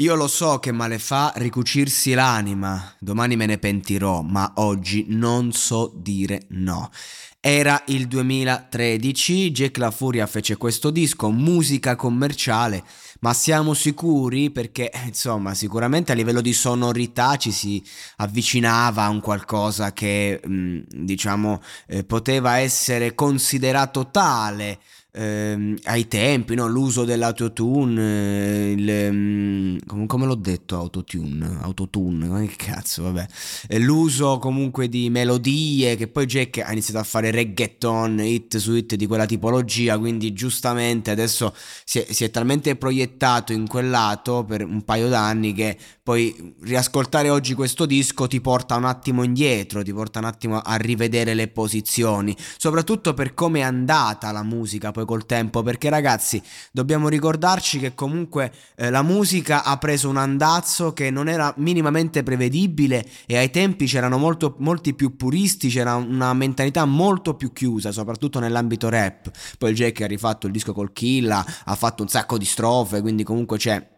Io lo so che male fa ricucirsi l'anima, domani me ne pentirò, ma oggi non so dire no. Era il 2013, Jack La Furia fece questo disco, musica commerciale, ma siamo sicuri perché, insomma, sicuramente a livello di sonorità ci si avvicinava a un qualcosa che, diciamo, eh, poteva essere considerato tale ehm, ai tempi, no? l'uso dell'autotune, eh, il, mm, come, come, l'ho detto autotune, autotune, ma cazzo, vabbè, eh, l'uso comunque di melodie che poi Jack ha iniziato a fare reggaeton, hit su hit di quella tipologia, quindi giustamente adesso si è, si è talmente proiettato in quel lato per un paio d'anni che poi riascoltare oggi questo disco ti porta un attimo indietro, ti porta un attimo a rivedere le posizioni, soprattutto per come è andata la musica poi col tempo, perché ragazzi dobbiamo ricordarci che comunque eh, la musica ha preso un andazzo che non era minimamente prevedibile e ai tempi c'erano molto, molti più puristi, c'era una mentalità molto più chiusa, soprattutto nell'ambito rap. Poi il Jack ha rifatto il disco col Killa, ha fatto un sacco di strofe, quindi comunque c'è...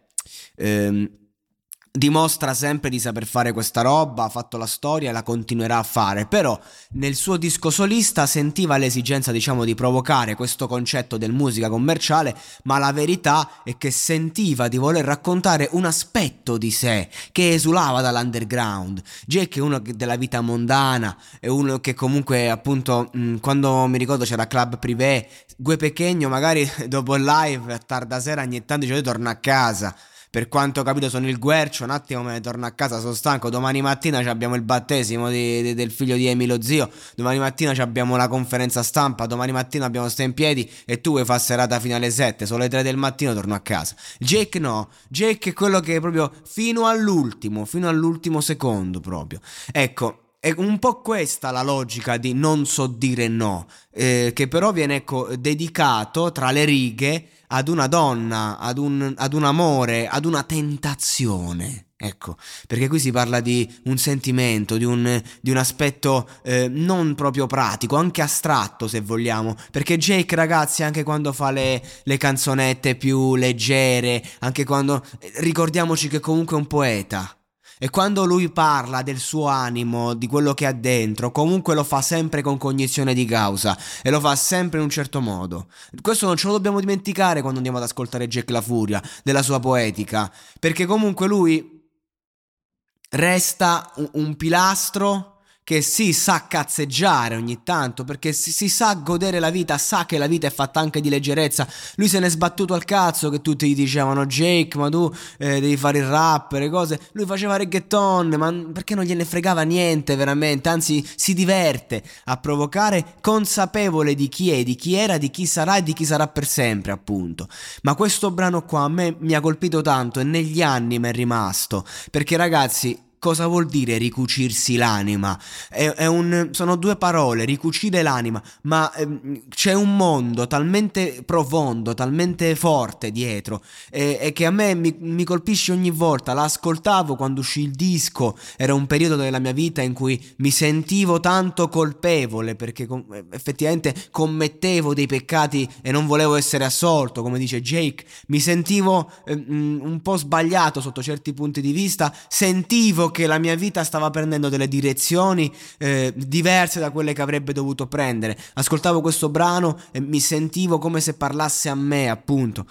Ehm, dimostra sempre di saper fare questa roba, ha fatto la storia e la continuerà a fare, però nel suo disco solista sentiva l'esigenza diciamo di provocare questo concetto del musica commerciale, ma la verità è che sentiva di voler raccontare un aspetto di sé che esulava dall'underground. Jake è uno della vita mondana, è uno che comunque appunto mh, quando mi ricordo c'era Club Privé, Gue Pechegno magari dopo il live a tarda sera ogni tanto dice torna a casa per quanto ho capito sono il Guercio, un attimo me ne torno a casa, sono stanco, domani mattina abbiamo il battesimo di, di, del figlio di Emilio Zio, domani mattina abbiamo la conferenza stampa, domani mattina abbiamo sta in piedi e tu vuoi fare serata fino alle 7, sono le 3 del mattino torno a casa. Jake no, Jake è quello che è proprio fino all'ultimo, fino all'ultimo secondo proprio. Ecco, è un po' questa la logica di non so dire no, eh, che però viene ecco, dedicato tra le righe ad una donna, ad un, ad un amore, ad una tentazione. Ecco, perché qui si parla di un sentimento, di un, di un aspetto eh, non proprio pratico, anche astratto se vogliamo, perché Jake ragazzi anche quando fa le, le canzonette più leggere, anche quando... Eh, ricordiamoci che comunque è un poeta, e quando lui parla del suo animo, di quello che ha dentro, comunque lo fa sempre con cognizione di causa e lo fa sempre in un certo modo. Questo non ce lo dobbiamo dimenticare quando andiamo ad ascoltare Jack La Furia, della sua poetica, perché comunque lui resta un, un pilastro che si sa cazzeggiare ogni tanto perché si, si, sa godere la vita, sa che la vita è fatta anche di leggerezza. Lui se n'è sbattuto al cazzo che tutti gli dicevano Jake, ma tu eh, devi fare il rapper e cose. Lui faceva reggaeton, ma perché non gliene fregava niente veramente, anzi si diverte a provocare consapevole di chi è, di chi era, di chi sarà e di chi sarà per sempre, appunto. Ma questo brano qua a me mi ha colpito tanto e negli anni mi è rimasto, perché ragazzi cosa vuol dire ricucirsi l'anima? È, è un, sono due parole, ricucire l'anima, ma ehm, c'è un mondo talmente profondo, talmente forte dietro e, e che a me mi, mi, colpisce ogni volta. L'ascoltavo quando uscì il disco, era un periodo della mia vita in cui mi sentivo tanto colpevole perché com- effettivamente commettevo dei peccati e non volevo essere assolto, come dice Jake. Mi sentivo ehm, un po' sbagliato sotto certi punti di vista, sentivo che la mia vita stava prendendo delle direzioni eh, diverse da quelle che avrebbe dovuto prendere. Ascoltavo questo brano e mi sentivo come se parlasse a me, appunto.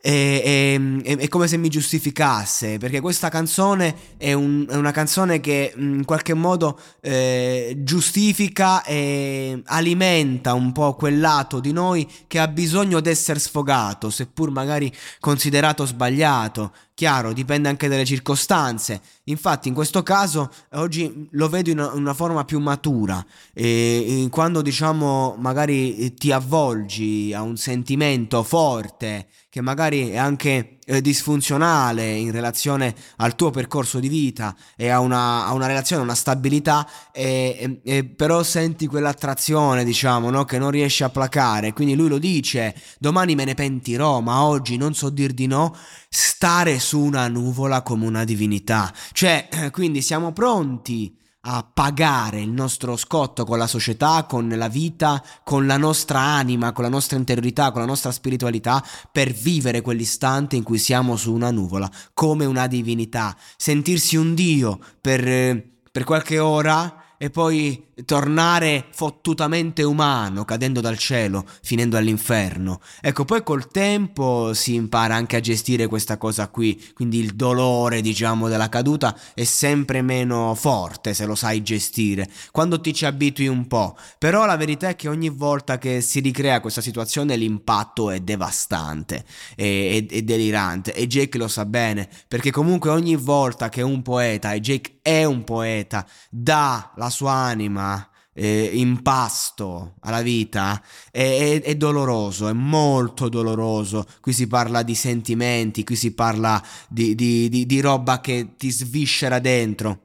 È, è, è, come se mi giustificasse, perché questa canzone è, un, è una canzone che in qualche modo eh, giustifica e alimenta un po' quel lato di noi che ha bisogno di essere sfogato, seppur magari considerato sbagliato. Chiaro, dipende anche dalle circostanze. Infatti, in questo caso, oggi lo vedo in una, forma più matura. E, quando diciamo magari ti avvolgi a un sentimento forte che magari è anche eh, disfunzionale in relazione al tuo percorso di vita e a una, a una relazione, a una stabilità, e, e, e però senti quell'attrazione, diciamo, no? che non riesci a placare. Quindi lui lo dice: domani me ne pentirò, ma oggi non so dir di no. Stare su una nuvola come una divinità. Cioè, quindi siamo pronti a pagare il nostro scotto con la società, con la vita, con la nostra anima, con la nostra interiorità, con la nostra spiritualità, per vivere quell'istante in cui siamo su una nuvola, come una divinità. Sentirsi un Dio per, per qualche ora e poi tornare fottutamente umano, cadendo dal cielo, finendo all'inferno. Ecco, poi col tempo si impara anche a gestire questa cosa qui, quindi il dolore, diciamo, della caduta è sempre meno forte se lo sai gestire, quando ti ci abitui un po'. Però la verità è che ogni volta che si ricrea questa situazione l'impatto è devastante, è, è, è delirante e Jake lo sa bene, perché comunque ogni volta che un poeta, e Jake è un poeta, dà la sua anima eh, in pasto alla vita è, è, è, doloroso, è molto doloroso. Qui si parla di sentimenti, qui si parla di, di, di, di roba che ti sviscera dentro.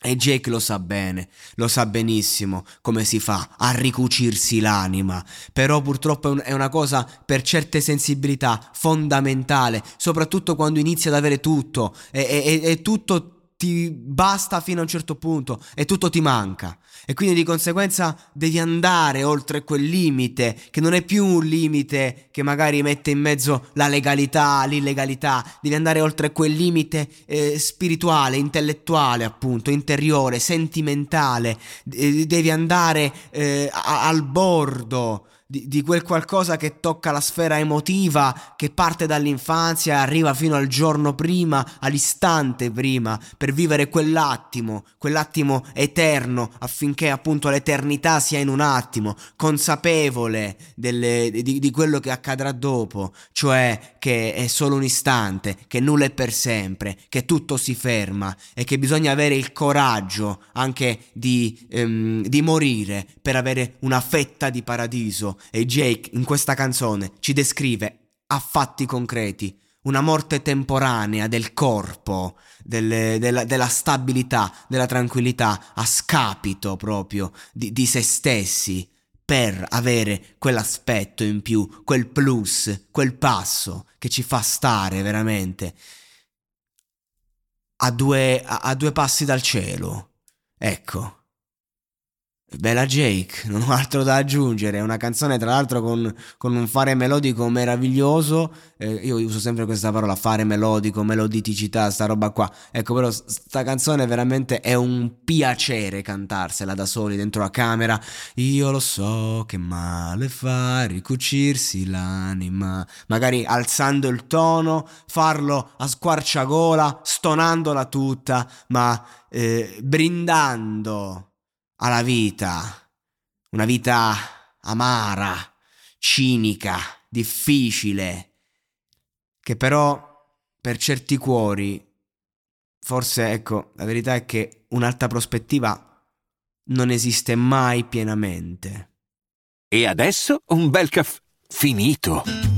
E Jake lo sa bene, lo sa benissimo come si fa a ricucirsi l'anima, però purtroppo è una cosa per certe sensibilità fondamentale, soprattutto quando inizi ad avere tutto e, e, e tutto ti basta fino a un certo punto e tutto ti manca. E quindi di conseguenza devi andare oltre quel limite, che non è più un limite che magari mette in mezzo la legalità, l'illegalità, devi andare oltre quel limite eh, spirituale, intellettuale appunto, interiore, sentimentale, devi andare eh, a- al bordo di, di, quel qualcosa che tocca la sfera emotiva, che parte dall'infanzia e arriva fino al giorno prima, all'istante prima, per vivere quell'attimo, quell'attimo eterno, affinché appunto l'eternità sia in un attimo, consapevole delle, di, di quello che accadrà dopo, cioè che è solo un istante, che nulla è per sempre, che tutto si ferma e che bisogna avere il coraggio anche di, ehm, di morire per avere una fetta di paradiso e Jake in questa canzone ci descrive a fatti concreti una morte temporanea del corpo, del, della, della, stabilità, della tranquillità, a scapito proprio di, di se stessi, per avere quell'aspetto in più, quel plus, quel passo che ci fa stare veramente a due, a, a due passi dal cielo. Ecco. Bella Jake, non ho altro da aggiungere, è una canzone tra l'altro con, con un fare melodico meraviglioso, eh, io uso sempre questa parola, fare melodico, meloditicità, sta roba qua, ecco però sta canzone veramente è un piacere cantarsela da soli dentro la camera, io lo so che male fa ricucirsi l'anima, magari alzando il tono, farlo a squarciagola, stonandola tutta, ma eh, brindando alla vita, una vita amara, cinica, difficile, che però per certi cuori, forse ecco, la verità è che un'alta prospettiva non esiste mai pienamente. E adesso un bel caffè finito.